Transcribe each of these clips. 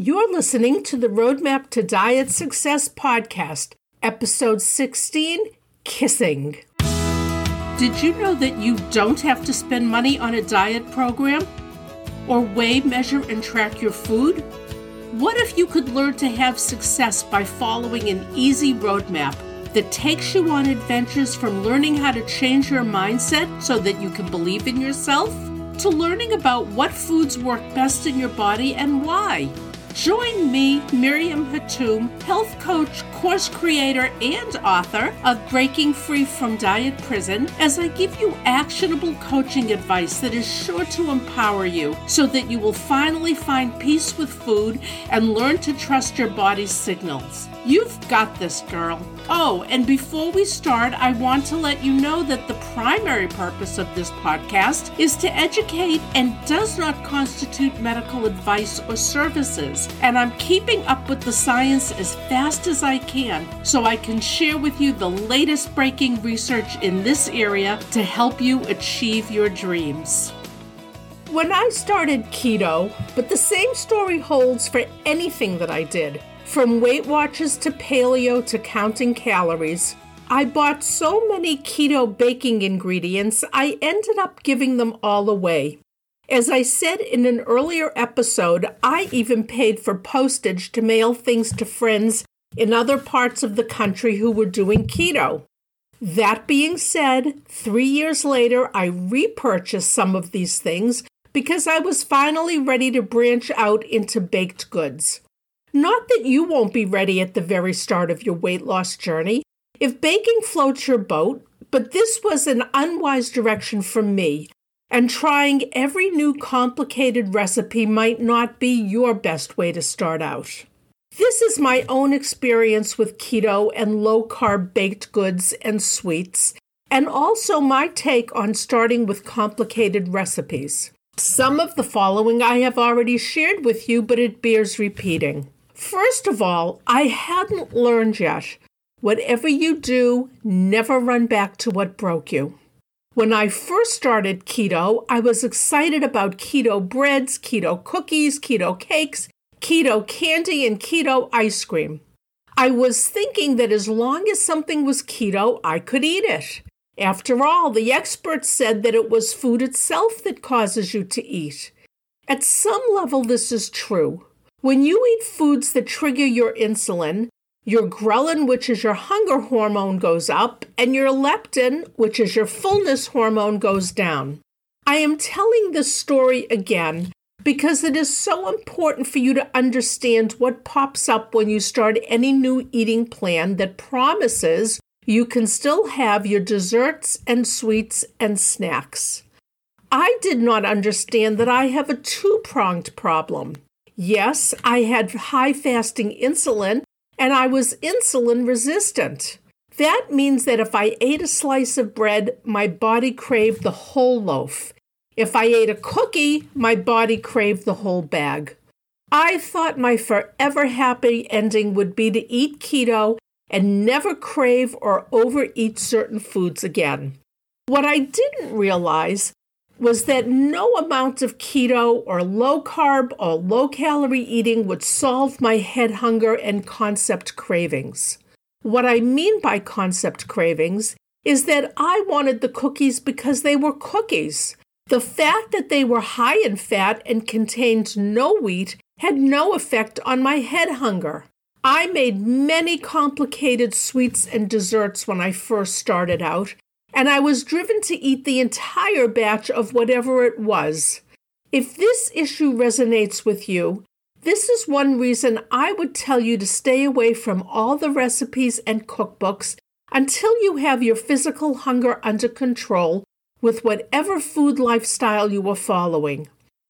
You're listening to the Roadmap to Diet Success podcast, episode 16 Kissing. Did you know that you don't have to spend money on a diet program? Or weigh, measure, and track your food? What if you could learn to have success by following an easy roadmap that takes you on adventures from learning how to change your mindset so that you can believe in yourself to learning about what foods work best in your body and why? Join me, Miriam Hatoum, health coach, course creator, and author of Breaking Free from Diet Prison, as I give you actionable coaching advice that is sure to empower you so that you will finally find peace with food and learn to trust your body's signals. You've got this, girl. Oh, and before we start, I want to let you know that the primary purpose of this podcast is to educate and does not constitute medical advice or services. And I'm keeping up with the science as fast as I can so I can share with you the latest breaking research in this area to help you achieve your dreams. When I started keto, but the same story holds for anything that I did. From Weight Watchers to paleo to counting calories, I bought so many keto baking ingredients, I ended up giving them all away. As I said in an earlier episode, I even paid for postage to mail things to friends in other parts of the country who were doing keto. That being said, three years later, I repurchased some of these things because I was finally ready to branch out into baked goods. Not that you won't be ready at the very start of your weight loss journey. If baking floats your boat, but this was an unwise direction for me, and trying every new complicated recipe might not be your best way to start out. This is my own experience with keto and low carb baked goods and sweets, and also my take on starting with complicated recipes. Some of the following I have already shared with you, but it bears repeating. First of all, I hadn't learned yet. Whatever you do, never run back to what broke you. When I first started keto, I was excited about keto breads, keto cookies, keto cakes, keto candy, and keto ice cream. I was thinking that as long as something was keto, I could eat it. After all, the experts said that it was food itself that causes you to eat. At some level, this is true. When you eat foods that trigger your insulin, your ghrelin, which is your hunger hormone, goes up, and your leptin, which is your fullness hormone, goes down. I am telling this story again because it is so important for you to understand what pops up when you start any new eating plan that promises you can still have your desserts and sweets and snacks. I did not understand that I have a two pronged problem. Yes, I had high fasting insulin and I was insulin resistant. That means that if I ate a slice of bread, my body craved the whole loaf. If I ate a cookie, my body craved the whole bag. I thought my forever happy ending would be to eat keto and never crave or overeat certain foods again. What I didn't realize was that no amount of keto or low carb or low calorie eating would solve my head hunger and concept cravings. What I mean by concept cravings is that I wanted the cookies because they were cookies. The fact that they were high in fat and contained no wheat had no effect on my head hunger. I made many complicated sweets and desserts when I first started out, and I was driven to eat the entire batch of whatever it was. If this issue resonates with you, this is one reason I would tell you to stay away from all the recipes and cookbooks until you have your physical hunger under control with whatever food lifestyle you are following.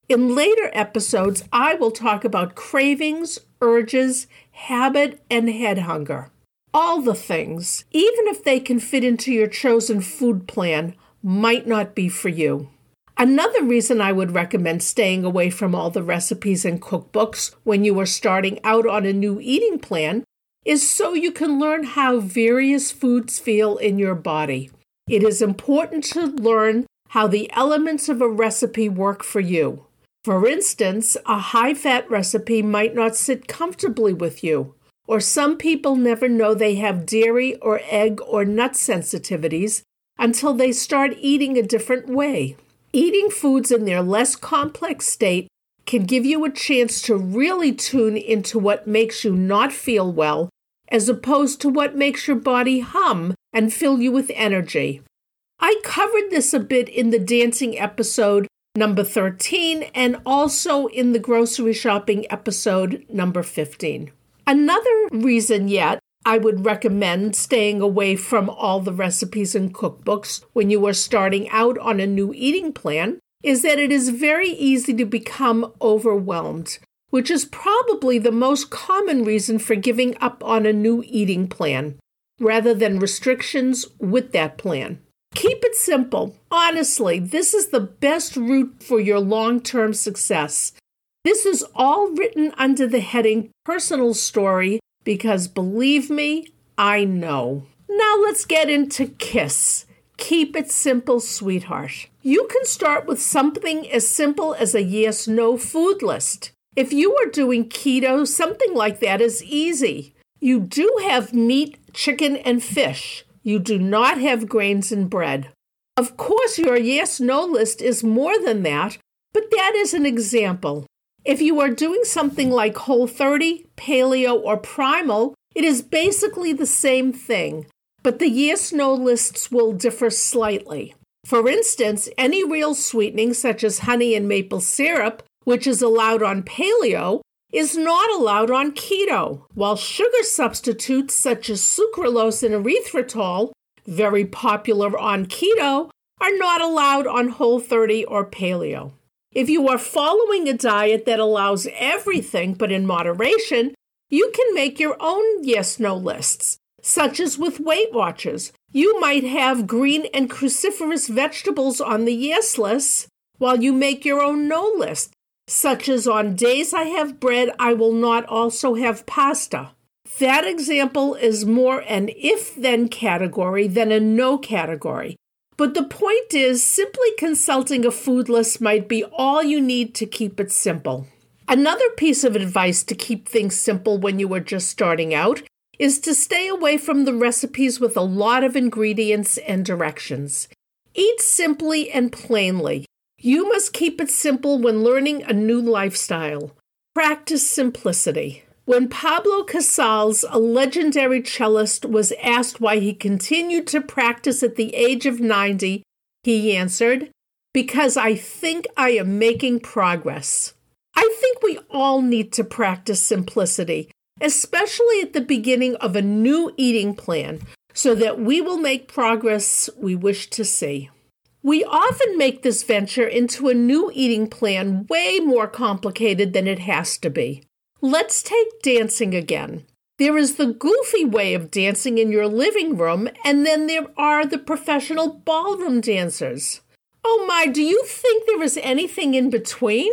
In later episodes, I will talk about cravings, urges, habit, and head hunger all the things, even if they can fit into your chosen food plan, might not be for you. Another reason I would recommend staying away from all the recipes and cookbooks when you are starting out on a new eating plan is so you can learn how various foods feel in your body. It is important to learn how the elements of a recipe work for you. For instance, a high fat recipe might not sit comfortably with you, or some people never know they have dairy or egg or nut sensitivities until they start eating a different way. Eating foods in their less complex state can give you a chance to really tune into what makes you not feel well, as opposed to what makes your body hum and fill you with energy. I covered this a bit in the dancing episode number 13 and also in the grocery shopping episode number 15. Another reason yet I would recommend staying away from all the recipes and cookbooks when you are starting out on a new eating plan is that it is very easy to become overwhelmed, which is probably the most common reason for giving up on a new eating plan rather than restrictions with that plan. Keep it simple. Honestly, this is the best route for your long term success. This is all written under the heading Personal Story because believe me, I know. Now let's get into KISS. Keep it simple, sweetheart. You can start with something as simple as a yes no food list. If you are doing keto, something like that is easy. You do have meat, chicken, and fish. You do not have grains and bread. Of course, your yes no list is more than that, but that is an example. If you are doing something like Whole 30, Paleo, or Primal, it is basically the same thing, but the yes no lists will differ slightly. For instance, any real sweetening, such as honey and maple syrup, which is allowed on paleo, is not allowed on keto, while sugar substitutes such as sucralose and erythritol, very popular on keto, are not allowed on whole 30 or paleo. If you are following a diet that allows everything but in moderation, you can make your own yes no lists, such as with Weight Watchers. You might have green and cruciferous vegetables on the yes list, while you make your own no list, such as on days I have bread, I will not also have pasta. That example is more an if then category than a no category. But the point is, simply consulting a food list might be all you need to keep it simple. Another piece of advice to keep things simple when you are just starting out is to stay away from the recipes with a lot of ingredients and directions. Eat simply and plainly. You must keep it simple when learning a new lifestyle. Practice simplicity. When Pablo Casals, a legendary cellist, was asked why he continued to practice at the age of 90, he answered, Because I think I am making progress. I think we all need to practice simplicity, especially at the beginning of a new eating plan, so that we will make progress we wish to see. We often make this venture into a new eating plan way more complicated than it has to be. Let's take dancing again. There is the goofy way of dancing in your living room, and then there are the professional ballroom dancers. Oh my, do you think there is anything in between?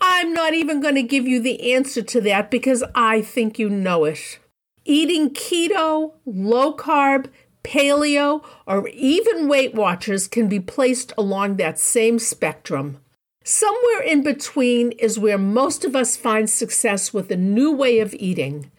I'm not even going to give you the answer to that because I think you know it. Eating keto, low carb, paleo, or even Weight Watchers can be placed along that same spectrum. Somewhere in between is where most of us find success with a new way of eating.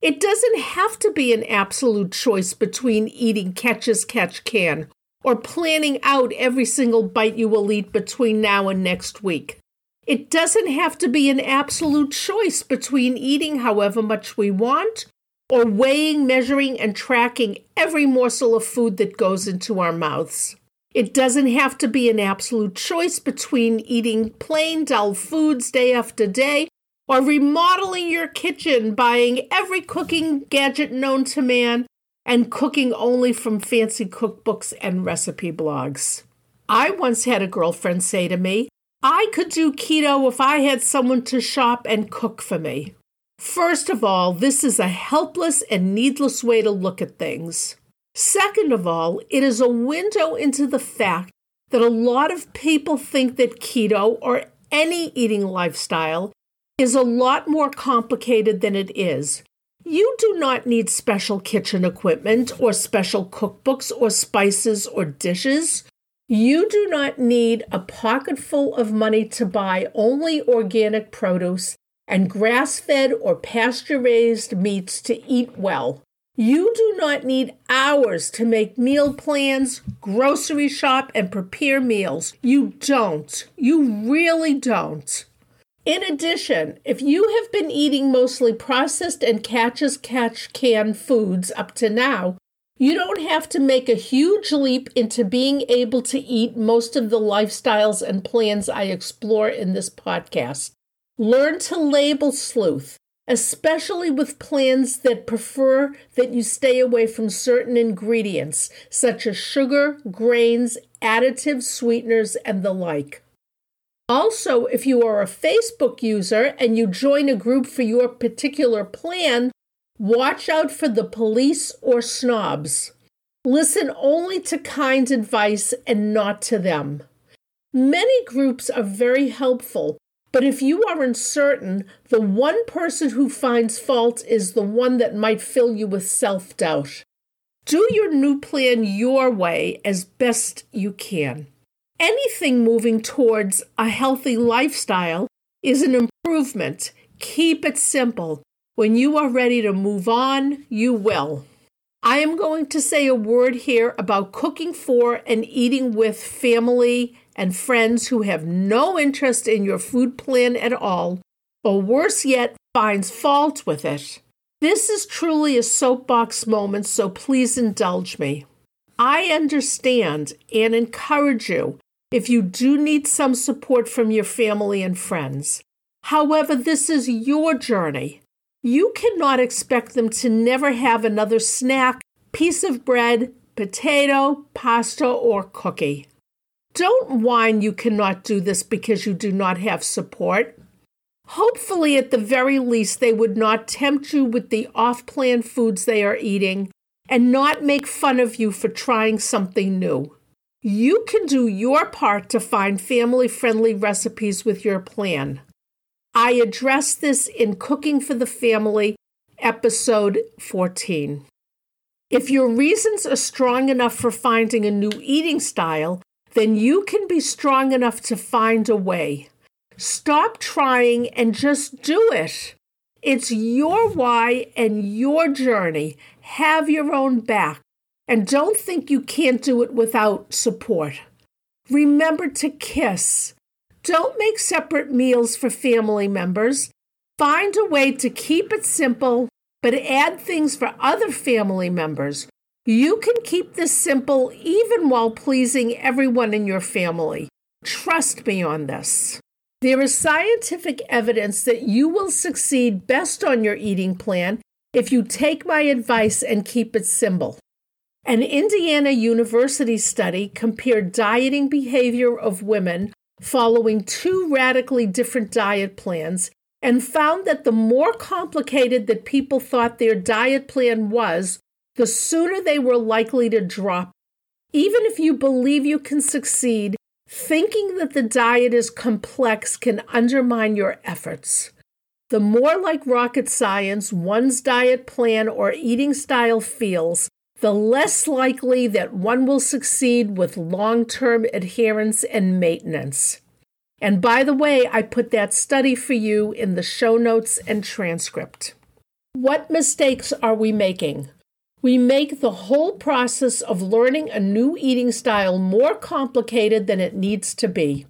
It doesn't have to be an absolute choice between eating catch as catch can or planning out every single bite you will eat between now and next week. It doesn't have to be an absolute choice between eating however much we want or weighing, measuring, and tracking every morsel of food that goes into our mouths. It doesn't have to be an absolute choice between eating plain, dull foods day after day or remodeling your kitchen, buying every cooking gadget known to man, and cooking only from fancy cookbooks and recipe blogs. I once had a girlfriend say to me, I could do keto if I had someone to shop and cook for me. First of all, this is a helpless and needless way to look at things. Second of all, it is a window into the fact that a lot of people think that keto or any eating lifestyle is a lot more complicated than it is. You do not need special kitchen equipment or special cookbooks or spices or dishes. You do not need a pocketful of money to buy only organic produce and grass fed or pasture raised meats to eat well. You do not need hours to make meal plans, grocery shop, and prepare meals. You don't. You really don't. In addition, if you have been eating mostly processed and catch as catch can foods up to now, you don't have to make a huge leap into being able to eat most of the lifestyles and plans I explore in this podcast. Learn to label sleuth, especially with plans that prefer that you stay away from certain ingredients, such as sugar, grains, additives, sweeteners, and the like. Also, if you are a Facebook user and you join a group for your particular plan, Watch out for the police or snobs. Listen only to kind advice and not to them. Many groups are very helpful, but if you are uncertain, the one person who finds fault is the one that might fill you with self doubt. Do your new plan your way as best you can. Anything moving towards a healthy lifestyle is an improvement. Keep it simple. When you are ready to move on, you will. I am going to say a word here about cooking for and eating with family and friends who have no interest in your food plan at all, or worse yet, finds fault with it. This is truly a soapbox moment, so please indulge me. I understand and encourage you if you do need some support from your family and friends. However, this is your journey you cannot expect them to never have another snack, piece of bread, potato, pasta, or cookie. Don't whine you cannot do this because you do not have support. Hopefully, at the very least, they would not tempt you with the off plan foods they are eating and not make fun of you for trying something new. You can do your part to find family friendly recipes with your plan. I address this in Cooking for the Family, episode 14. If your reasons are strong enough for finding a new eating style, then you can be strong enough to find a way. Stop trying and just do it. It's your why and your journey. Have your own back. And don't think you can't do it without support. Remember to kiss. Don't make separate meals for family members. Find a way to keep it simple, but add things for other family members. You can keep this simple even while pleasing everyone in your family. Trust me on this. There is scientific evidence that you will succeed best on your eating plan if you take my advice and keep it simple. An Indiana University study compared dieting behavior of women following two radically different diet plans and found that the more complicated that people thought their diet plan was, the sooner they were likely to drop. Even if you believe you can succeed, thinking that the diet is complex can undermine your efforts. The more like rocket science one's diet plan or eating style feels, the less likely that one will succeed with long term adherence and maintenance. And by the way, I put that study for you in the show notes and transcript. What mistakes are we making? We make the whole process of learning a new eating style more complicated than it needs to be.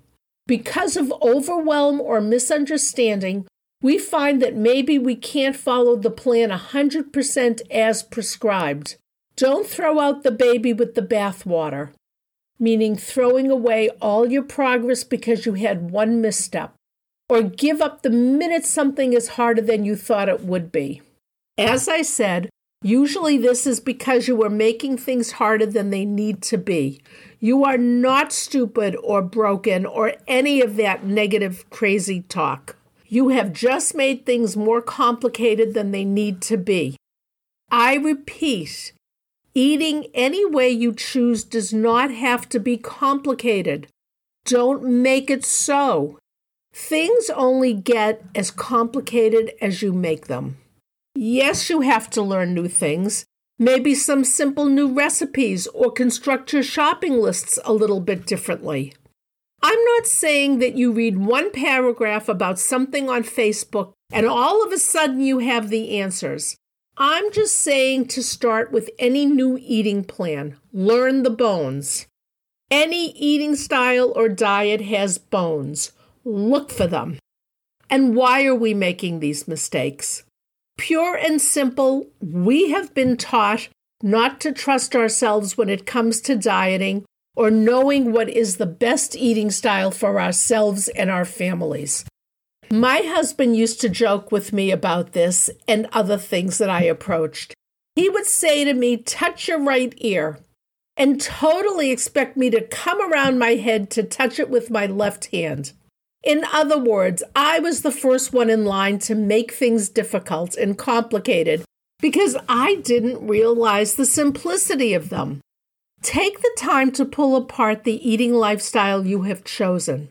Because of overwhelm or misunderstanding, we find that maybe we can't follow the plan 100% as prescribed. Don't throw out the baby with the bathwater, meaning throwing away all your progress because you had one misstep, or give up the minute something is harder than you thought it would be. As I said, usually this is because you are making things harder than they need to be. You are not stupid or broken or any of that negative, crazy talk. You have just made things more complicated than they need to be. I repeat, Eating any way you choose does not have to be complicated. Don't make it so. Things only get as complicated as you make them. Yes, you have to learn new things. maybe some simple new recipes, or construct your shopping lists a little bit differently. I'm not saying that you read one paragraph about something on Facebook and all of a sudden you have the answers. I'm just saying to start with any new eating plan, learn the bones. Any eating style or diet has bones. Look for them. And why are we making these mistakes? Pure and simple, we have been taught not to trust ourselves when it comes to dieting or knowing what is the best eating style for ourselves and our families. My husband used to joke with me about this and other things that I approached. He would say to me, Touch your right ear, and totally expect me to come around my head to touch it with my left hand. In other words, I was the first one in line to make things difficult and complicated because I didn't realize the simplicity of them. Take the time to pull apart the eating lifestyle you have chosen.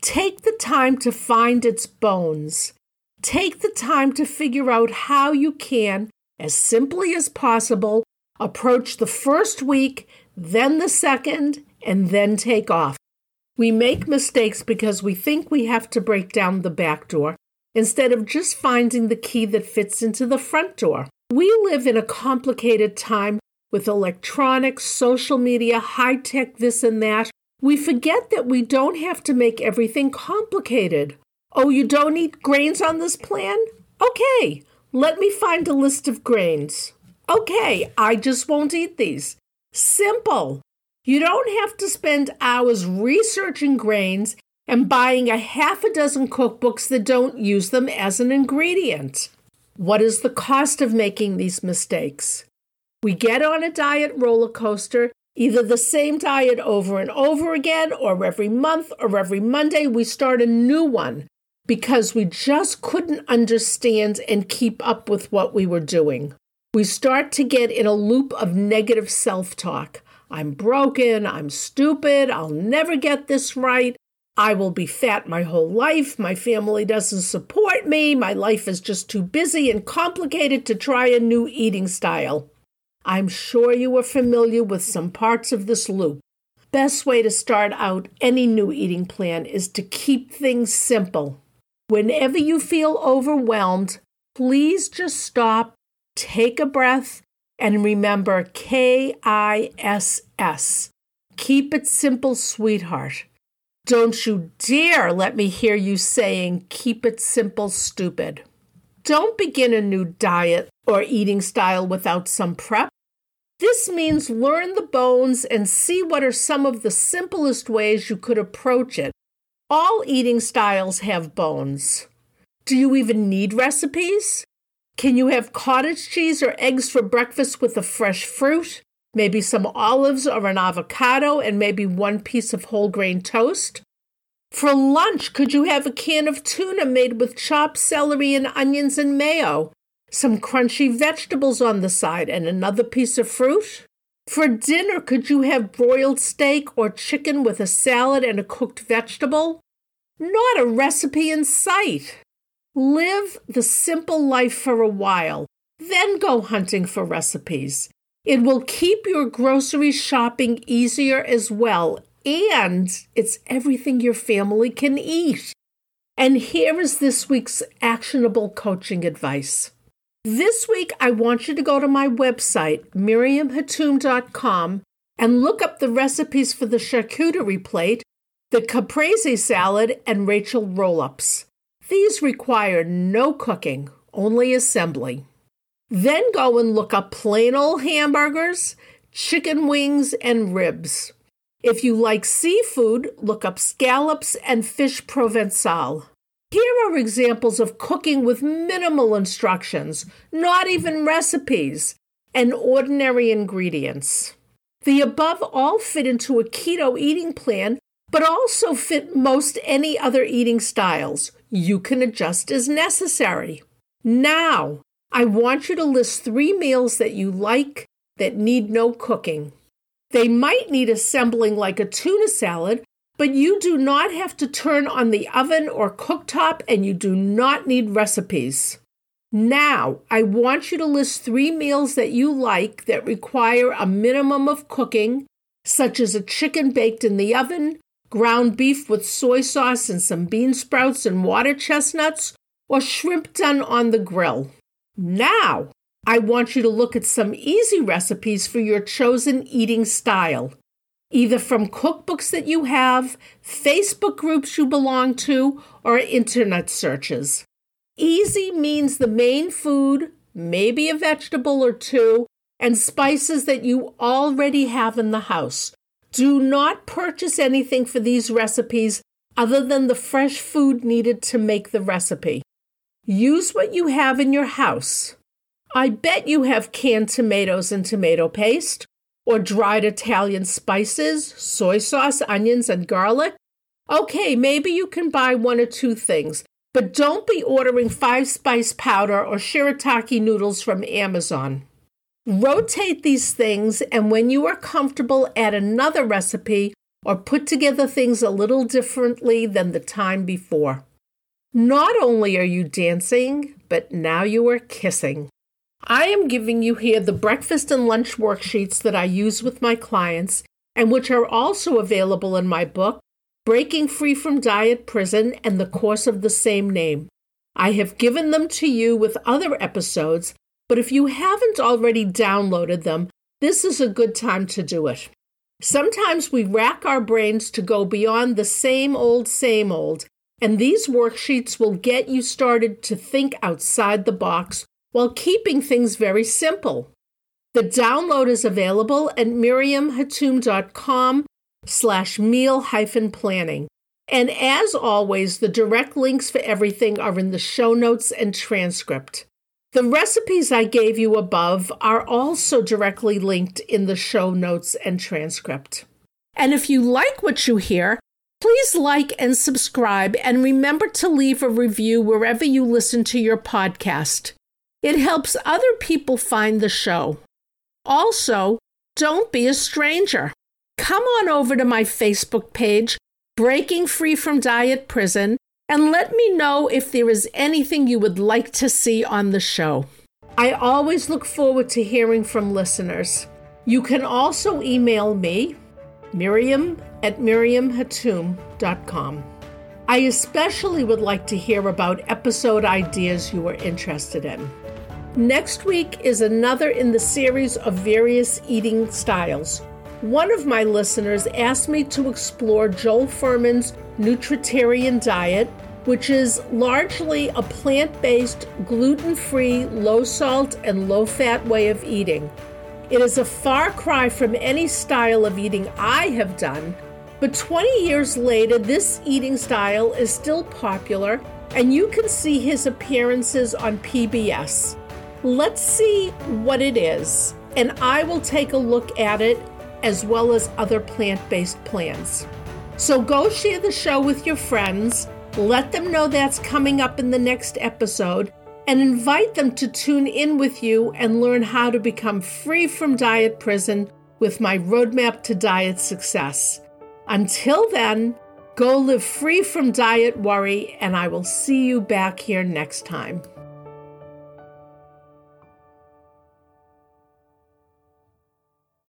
Take the time to find its bones. Take the time to figure out how you can, as simply as possible, approach the first week, then the second, and then take off. We make mistakes because we think we have to break down the back door instead of just finding the key that fits into the front door. We live in a complicated time with electronics, social media, high tech, this and that, we forget that we don't have to make everything complicated. Oh, you don't eat grains on this plan? Okay, let me find a list of grains. Okay, I just won't eat these. Simple. You don't have to spend hours researching grains and buying a half a dozen cookbooks that don't use them as an ingredient. What is the cost of making these mistakes? We get on a diet roller coaster, either the same diet over and over again, or every month or every Monday, we start a new one because we just couldn't understand and keep up with what we were doing. We start to get in a loop of negative self talk. I'm broken. I'm stupid. I'll never get this right. I will be fat my whole life. My family doesn't support me. My life is just too busy and complicated to try a new eating style. I'm sure you are familiar with some parts of this loop. Best way to start out any new eating plan is to keep things simple. Whenever you feel overwhelmed, please just stop, take a breath, and remember K I S S. Keep it simple, sweetheart. Don't you dare let me hear you saying, keep it simple, stupid. Don't begin a new diet or eating style without some prep. This means learn the bones and see what are some of the simplest ways you could approach it. All eating styles have bones. Do you even need recipes? Can you have cottage cheese or eggs for breakfast with a fresh fruit? Maybe some olives or an avocado and maybe one piece of whole grain toast? For lunch, could you have a can of tuna made with chopped celery and onions and mayo? some crunchy vegetables on the side, and another piece of fruit? For dinner, could you have broiled steak or chicken with a salad and a cooked vegetable? Not a recipe in sight. Live the simple life for a while, then go hunting for recipes. It will keep your grocery shopping easier as well, and it's everything your family can eat. And here is this week's actionable coaching advice. This week, I want you to go to my website, miriamhatoum.com, and look up the recipes for the charcuterie plate, the caprese salad, and Rachael roll ups. These require no cooking, only assembly. Then go and look up plain old hamburgers, chicken wings, and ribs. If you like seafood, look up scallops and fish provençal. Here are examples of cooking with minimal instructions, not even recipes, and ordinary ingredients. The above all fit into a keto eating plan, but also fit most any other eating styles. You can adjust as necessary. Now, I want you to list three meals that you like that need no cooking. They might need assembling like a tuna salad, but you do not have to turn on the oven or cooktop, and you do not need recipes. Now, I want you to list three meals that you like that require a minimum of cooking, such as a chicken baked in the oven, ground beef with soy sauce and some bean sprouts and water chestnuts, or shrimp done on the grill. Now, I want you to look at some easy recipes for your chosen eating style, either from cookbooks that you have, Facebook groups you belong to, or internet searches. Easy means the main food, maybe a vegetable or two, and spices that you already have in the house. Do not purchase anything for these recipes other than the fresh food needed to make the recipe. Use what you have in your house. I bet you have canned tomatoes and tomato paste, or dried Italian spices, soy sauce, onions, and garlic. Okay, maybe you can buy one or two things, but don't be ordering five spice powder or shirataki noodles from Amazon. Rotate these things, and when you are comfortable, add another recipe or put together things a little differently than the time before. Not only are you dancing, but now you are kissing. I am giving you here the breakfast and lunch worksheets that I use with my clients and which are also available in my book, Breaking Free from Diet Prison and the course of the same name. I have given them to you with other episodes, but if you haven't already downloaded them, this is a good time to do it. Sometimes we rack our brains to go beyond the same old, same old, and these worksheets will get you started to think outside the box while keeping things very simple. The download is available at miriamhatoum.com slash meal hyphen planning. And as always, the direct links for everything are in the show notes and transcript. The recipes I gave you above are also directly linked in the show notes and transcript. And if you like what you hear, please like and subscribe and remember to leave a review wherever you listen to your podcast. It helps other people find the show. Also, don't be a stranger come on over to my Facebook page, Breaking Free from Diet Prison, and let me know if there is anything you would like to see on the show. I always look forward to hearing from listeners. You can also email me, Miriam at miriamhatoum.com. I especially would like to hear about episode ideas you are interested in. Next week is another in the series of various eating styles one of my listeners asked me to explore Joel Fuhrman's Nutritarian diet, which is largely a plant based, gluten free, low salt, and low fat way of eating. It is a far cry from any style of eating I have done, but 20 years later, this eating style is still popular, and you can see his appearances on PBS. Let's see what it is, and I will take a look at it as well as other plant based plans. So go share the show with your friends, let them know that's coming up in the next episode, and invite them to tune in with you and learn how to become free from diet prison with my roadmap to diet success. Until then, go live free from diet worry, and I will see you back here next time.